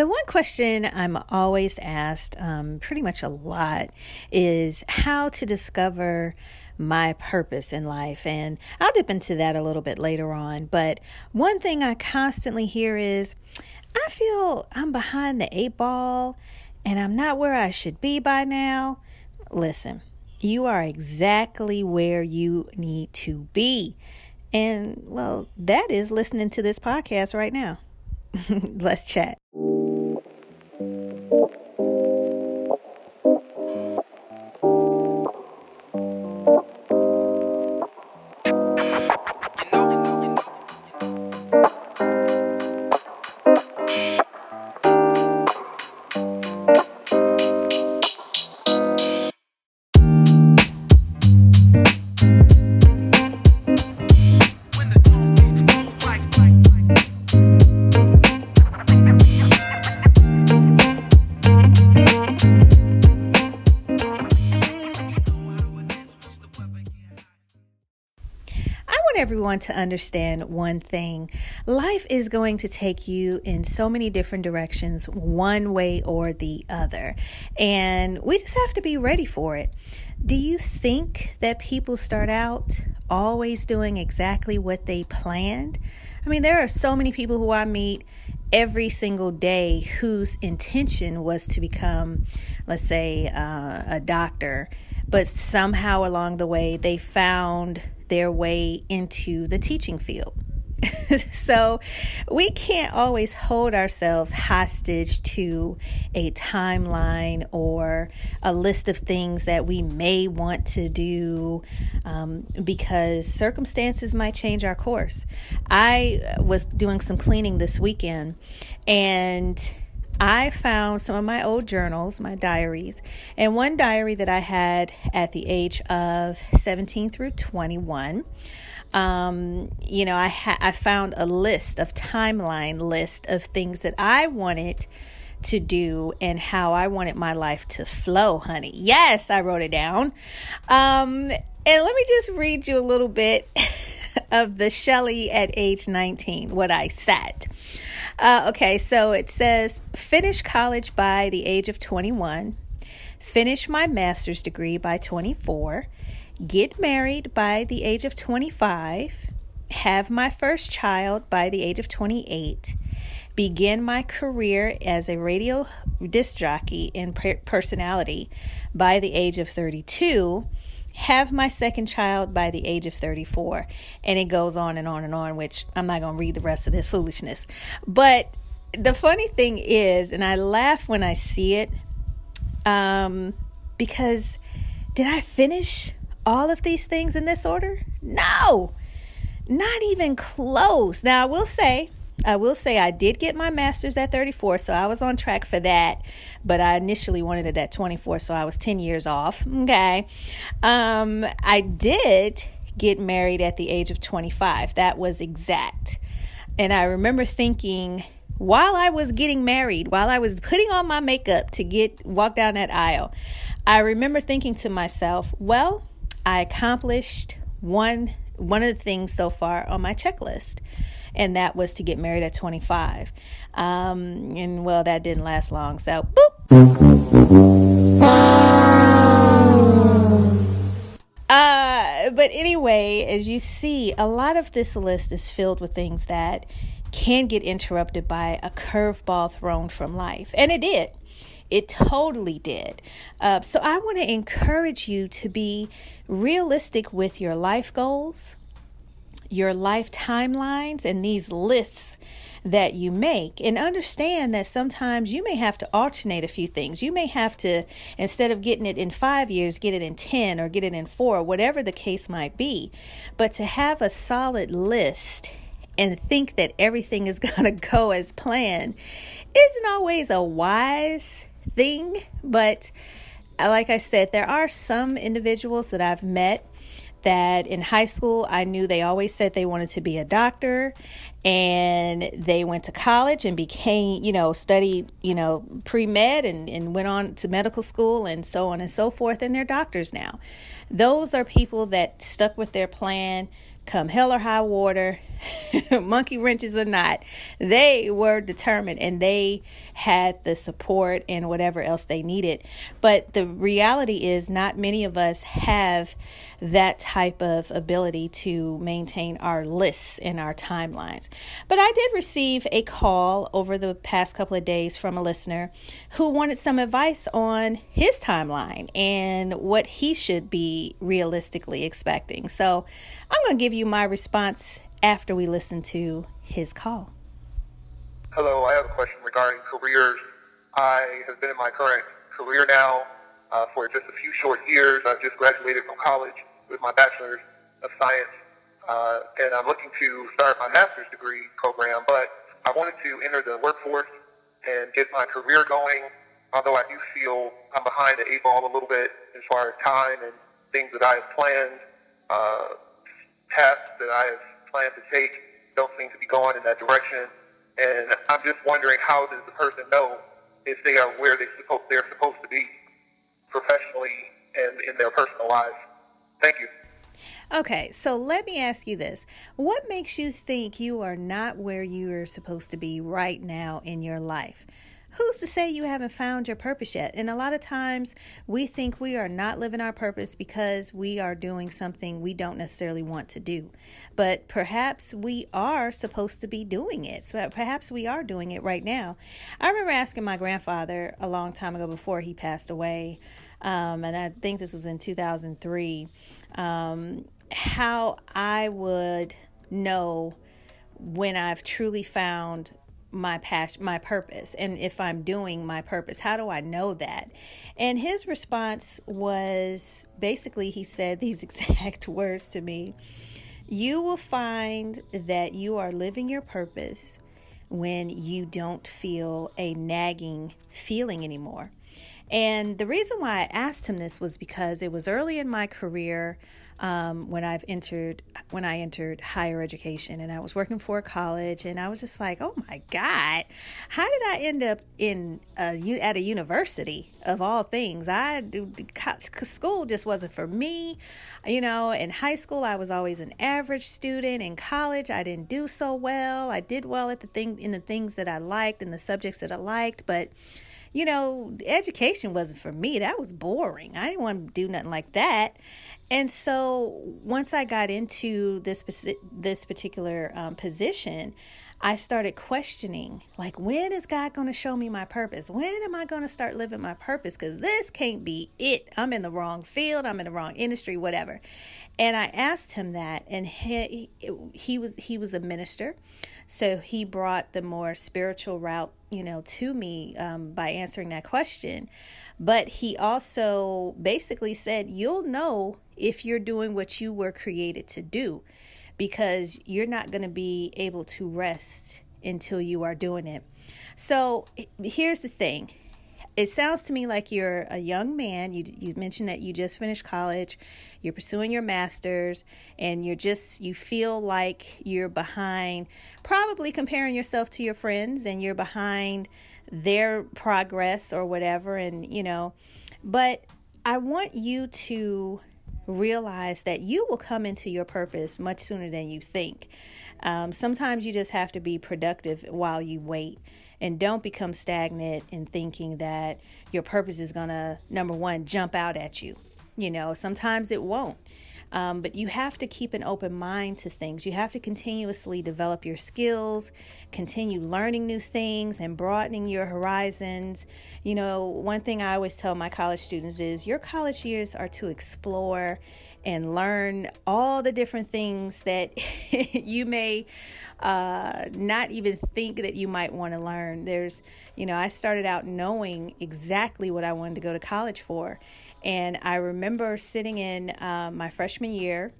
The one question I'm always asked, um, pretty much a lot, is how to discover my purpose in life. And I'll dip into that a little bit later on. But one thing I constantly hear is I feel I'm behind the eight ball and I'm not where I should be by now. Listen, you are exactly where you need to be. And well, that is listening to this podcast right now. Let's chat. Everyone to understand one thing life is going to take you in so many different directions, one way or the other. And we just have to be ready for it. Do you think that people start out always doing exactly what they planned? I mean, there are so many people who I meet every single day whose intention was to become, let's say, uh, a doctor, but somehow along the way they found their way into the teaching field. so we can't always hold ourselves hostage to a timeline or a list of things that we may want to do um, because circumstances might change our course. I was doing some cleaning this weekend and I found some of my old journals, my diaries, and one diary that I had at the age of 17 through 21 um, you know, I ha- I found a list of timeline list of things that I wanted to do and how I wanted my life to flow, honey. Yes, I wrote it down. Um, and let me just read you a little bit of the Chelley at age 19, what I said. Uh, okay, so it says finish college by the age of 21, finish my master's degree by 24 get married by the age of 25, have my first child by the age of 28, begin my career as a radio disc jockey in personality by the age of 32, have my second child by the age of 34. And it goes on and on and on, which I'm not going to read the rest of this foolishness. But the funny thing is, and I laugh when I see it, um, because did I finish all of these things in this order? No, not even close. Now, I will say, I will say I did get my master's at 34, so I was on track for that, but I initially wanted it at 24, so I was 10 years off. Okay. Um, I did get married at the age of 25. That was exact. And I remember thinking, while I was getting married, while I was putting on my makeup to get walk down that aisle, I remember thinking to myself, well, I accomplished one one of the things so far on my checklist, and that was to get married at 25. Um, and well, that didn't last long. So. Uh, but anyway, as you see, a lot of this list is filled with things that can get interrupted by a curveball thrown from life, and it did. It totally did. Uh, so I want to encourage you to be realistic with your life goals, your life timelines, and these lists that you make. And understand that sometimes you may have to alternate a few things. You may have to, instead of getting it in five years, get it in 10 or get it in four, whatever the case might be. But to have a solid list and think that everything is going to go as planned isn't always a wise thing. But uh, like I said, there are some individuals that I've met that in high school I knew they always said they wanted to be a doctor and they went to college and became, you know, studied, you know, pre med and, and went on to medical school and so on and so forth, and they're doctors now. Those are people that stuck with their plan come hell or high water, monkey wrenches or not, they were determined and they had the support and whatever else they needed. But the reality is, not many of us have that type of ability to maintain our lists and our timelines. But I did receive a call over the past couple of days from a listener who wanted some advice on his timeline and what he should be realistically expecting. So I'm going to give you my response after we listen to his call. Hello, I have a question regarding careers. I have been in my current career now uh, for just a few short years. I've just graduated from college with my bachelor's of science, uh, and I'm looking to start my master's degree program. But I wanted to enter the workforce and get my career going. Although I do feel I'm behind the eight ball a little bit as far as time and things that I have planned, uh, tasks that I have planned to take don't seem to be going in that direction. And I'm just wondering how does the person know if they are where they supposed they're supposed to be professionally and in their personal lives. Thank you. Okay, so let me ask you this. What makes you think you are not where you are supposed to be right now in your life? Who's to say you haven't found your purpose yet? And a lot of times we think we are not living our purpose because we are doing something we don't necessarily want to do. But perhaps we are supposed to be doing it. So perhaps we are doing it right now. I remember asking my grandfather a long time ago before he passed away um, and I think this was in 2003, um, how I would know when I've truly found my passion, my purpose, and if I'm doing my purpose. How do I know that? And his response was basically, he said these exact words to me You will find that you are living your purpose when you don't feel a nagging feeling anymore. And the reason why I asked him this was because it was early in my career um, when I've entered when I entered higher education, and I was working for a college, and I was just like, oh my god, how did I end up in a, at a university of all things? I school just wasn't for me, you know. In high school, I was always an average student. In college, I didn't do so well. I did well at the thing in the things that I liked and the subjects that I liked, but you know, education wasn't for me. That was boring. I didn't want to do nothing like that. And so once I got into this this particular um, position, I started questioning, like, when is God going to show me my purpose? When am I going to start living my purpose? Because this can't be it. I'm in the wrong field. I'm in the wrong industry, whatever. And I asked him that, and he, he was he was a minister, so he brought the more spiritual route, you know, to me um, by answering that question. But he also basically said, "You'll know if you're doing what you were created to do." Because you're not going to be able to rest until you are doing it. So here's the thing. It sounds to me like you're a young man. You you mentioned that you just finished college, you're pursuing your masters, and you're just you feel like you're behind, probably comparing yourself to your friends, and you're behind their progress or whatever. And you know, but I want you to realize that you will come into your purpose much sooner than you think. Um, sometimes you just have to be productive while you wait and don't become stagnant in thinking that your purpose is going to, number one, jump out at you. You know, sometimes it won't. Um, but you have to keep an open mind to things. You have to continuously develop your skills, continue learning new things, and broadening your horizons. You know, one thing I always tell my college students is your college years are to explore and learn all the different things that you may uh, not even think that you might want to learn. There's, you know, I started out knowing exactly what I wanted to go to college for. And I remember sitting in uh, my freshman year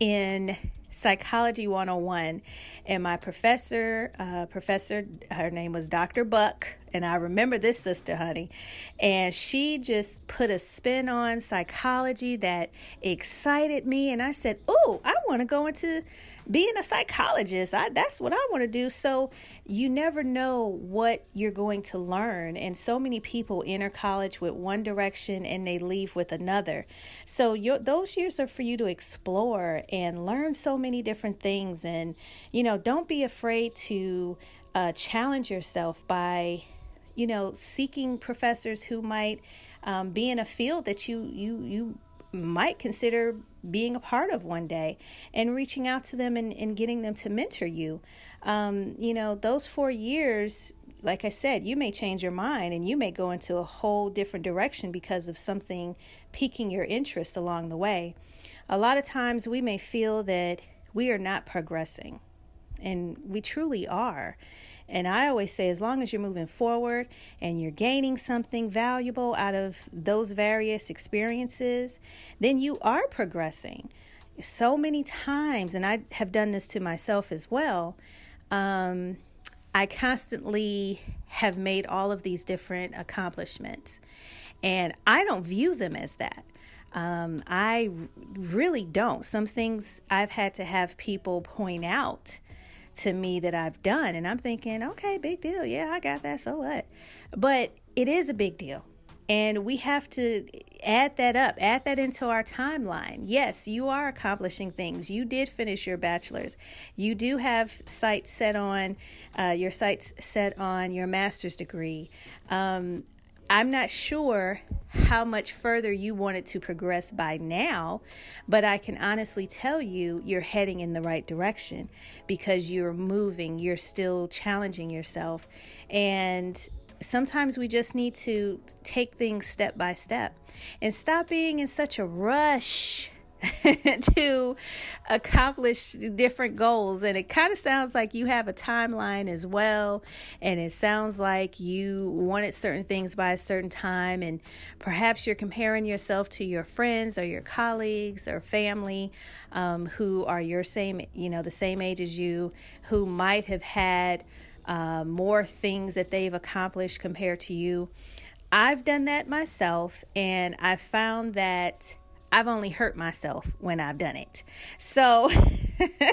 in Psychology 101, and my professor, uh, professor, her name was Dr. Buck, and I remember this sister, honey, and she just put a spin on psychology that excited me, and I said, "Oh, I want to go into being a psychologist. I, that's what I want to do. So you never know what you're going to learn. And so many people enter college with one direction and they leave with another. So your, those years are for you to explore and learn so many different things. And, you know, don't be afraid to uh, challenge yourself by, you know, seeking professors who might um, be in a field that you, you, you might consider being a part of one day and reaching out to them and, and getting them to mentor you. Um, you know, those four years, like I said, you may change your mind and you may go into a whole different direction because of something piquing your interest along the way. A lot of times we may feel that we are not progressing, and we truly are. And I always say, as long as you're moving forward and you're gaining something valuable out of those various experiences, then you are progressing. So many times, and I have done this to myself as well. Um, I constantly have made all of these different accomplishments, and I don't view them as that. Um, I really don't. Some things I've had to have people point out to me that I've done. And I'm thinking, okay, big deal. Yeah, I got that. So what? But it is a big deal. And we have to add that up, add that into our timeline. Yes, you are accomplishing things. You did finish your bachelor's. You do have sights set on uh, your sights set on your master's degree. Um, I'm not sure how much further you wanted to progress by now, but I can honestly tell you you're heading in the right direction because you're moving, you're still challenging yourself. And sometimes we just need to take things step by step and stop being in such a rush to accomplish different goals. And it kind of sounds like you have a timeline as well. And it sounds like you wanted certain things by a certain time. And perhaps you're comparing yourself to your friends or your colleagues or family um, who are your same, you know, the same age as you, who might have had uh, more things that they've accomplished compared to you. I've done that myself, and I found that I've only hurt myself when I've done it. So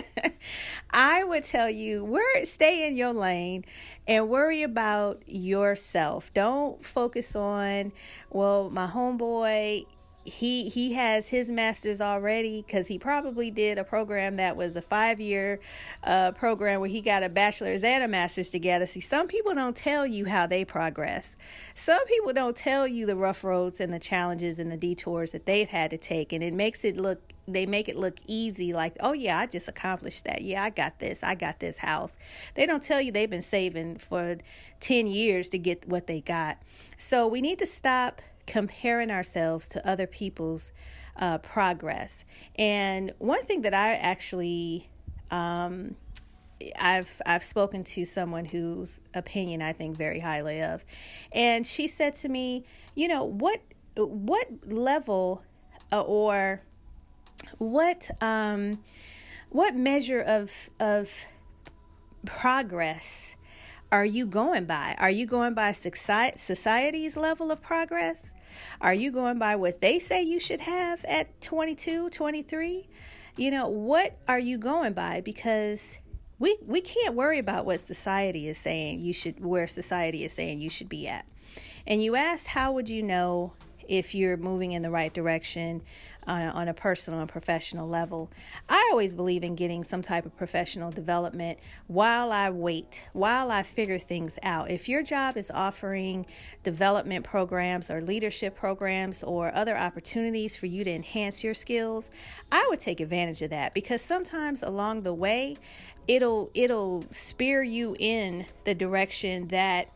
I would tell you, stay in your lane and worry about yourself. Don't focus on, well, my homeboy he he has his master's already because he probably did a program that was a five year uh, program where he got a bachelor's and a master's together. See some people don't tell you how they progress. Some people don't tell you the rough roads and the challenges and the detours that they've had to take and it makes it look they make it look easy like oh yeah i just accomplished that. Yeah i got this. I got this house. They don't tell you they've been saving for 10 years to get what they got. So we need to stop comparing ourselves to other people's uh, progress. And one thing that I actually um, I've I've spoken to someone whose opinion I think very highly of, and she said to me, you know what what level uh, or what um, what measure of of progress are you going by? Are you going by society's level of progress? Are you going by what they say you should have at 22, 23? You know, what are you going by? Because we we can't worry about what society is saying you should where society is saying you should be at. And you asked how would you know if you're moving in the right direction uh, on a personal and professional level. I always believe in getting some type of professional development while I wait, while I figure things out. If your job is offering development programs or leadership programs or other opportunities for you to enhance your skills, I would take advantage of that because sometimes along the way, it'll it'll spear you in the direction that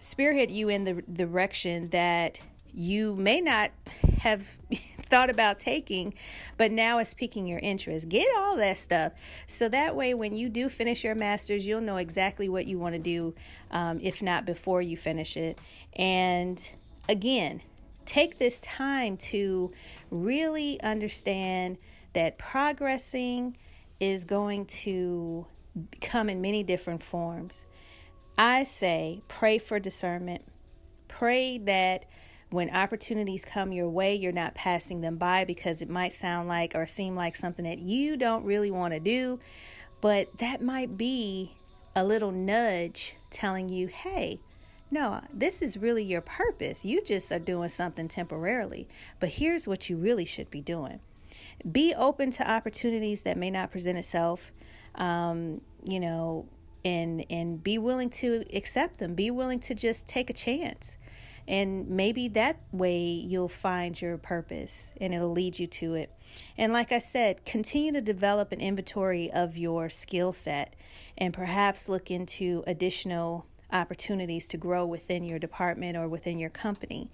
spearhead you in the direction that you may not have thought about taking, but now it's piquing your interest. Get all that stuff. So that way, when you do finish your master's, you'll know exactly what you want to do, um, if not before you finish it. And again, take this time to really understand that progressing is going to come in many different forms. I say pray for discernment. Pray that when opportunities come your way, you're not passing them by because it might sound like or seem like something that you don't really want to do, but that might be a little nudge telling you, hey, no, this is really your purpose. You just are doing something temporarily, but here's what you really should be doing. Be open to opportunities that may not present itself. Um, you know, and and be willing to accept them be willing to just take a chance and maybe that way you'll find your purpose and it'll lead you to it and like i said continue to develop an inventory of your skill set and perhaps look into additional opportunities to grow within your department or within your company.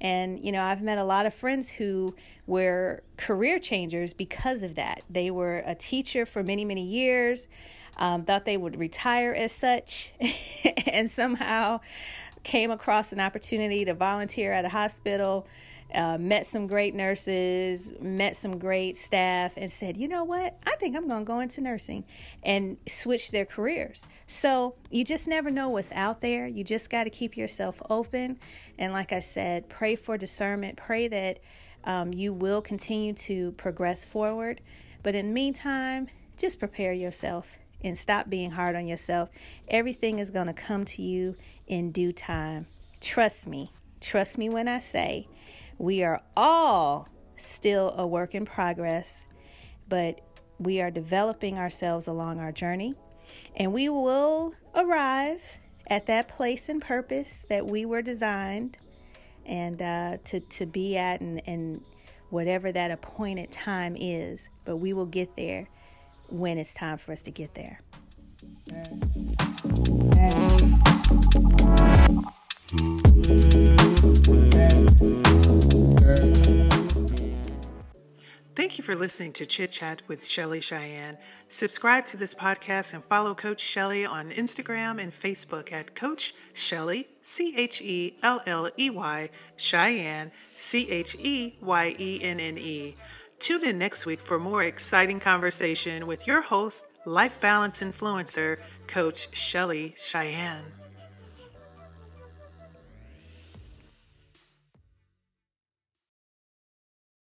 And, you know, I've met a lot of friends who were career changers because of that. They were a teacher for many, many years um, thought they would retire as such, and somehow came across an opportunity to volunteer at a hospital. Uh, met some great nurses, met some great staff, and said, you know what? I think I'm going to go into nursing and switch their careers. So you just never know what's out there. You just got to keep yourself open. And like I said, pray for discernment. Pray that um, you will continue to progress forward. But in the meantime, just prepare yourself and stop being hard on yourself. Everything is going to come to you in due time. Trust me. Trust me when I say we are all still a work in progress, but we are developing ourselves along our journey, and we will arrive at that place and purpose that we were designed and uh, to, to be at and, and whatever that appointed time is. But we will get there when it's time for us to get there. Thank you for listening to Chit Chat with Chelley Cheyenne. Subscribe to this podcast and follow Coach Chelley on Instagram and Facebook at Coach Chelley, C H E L L E Y, Cheyenne, C H E Y E N N E. Tune in next week for more exciting conversation with your host, life balance influencer, Coach Chelley Cheyenne.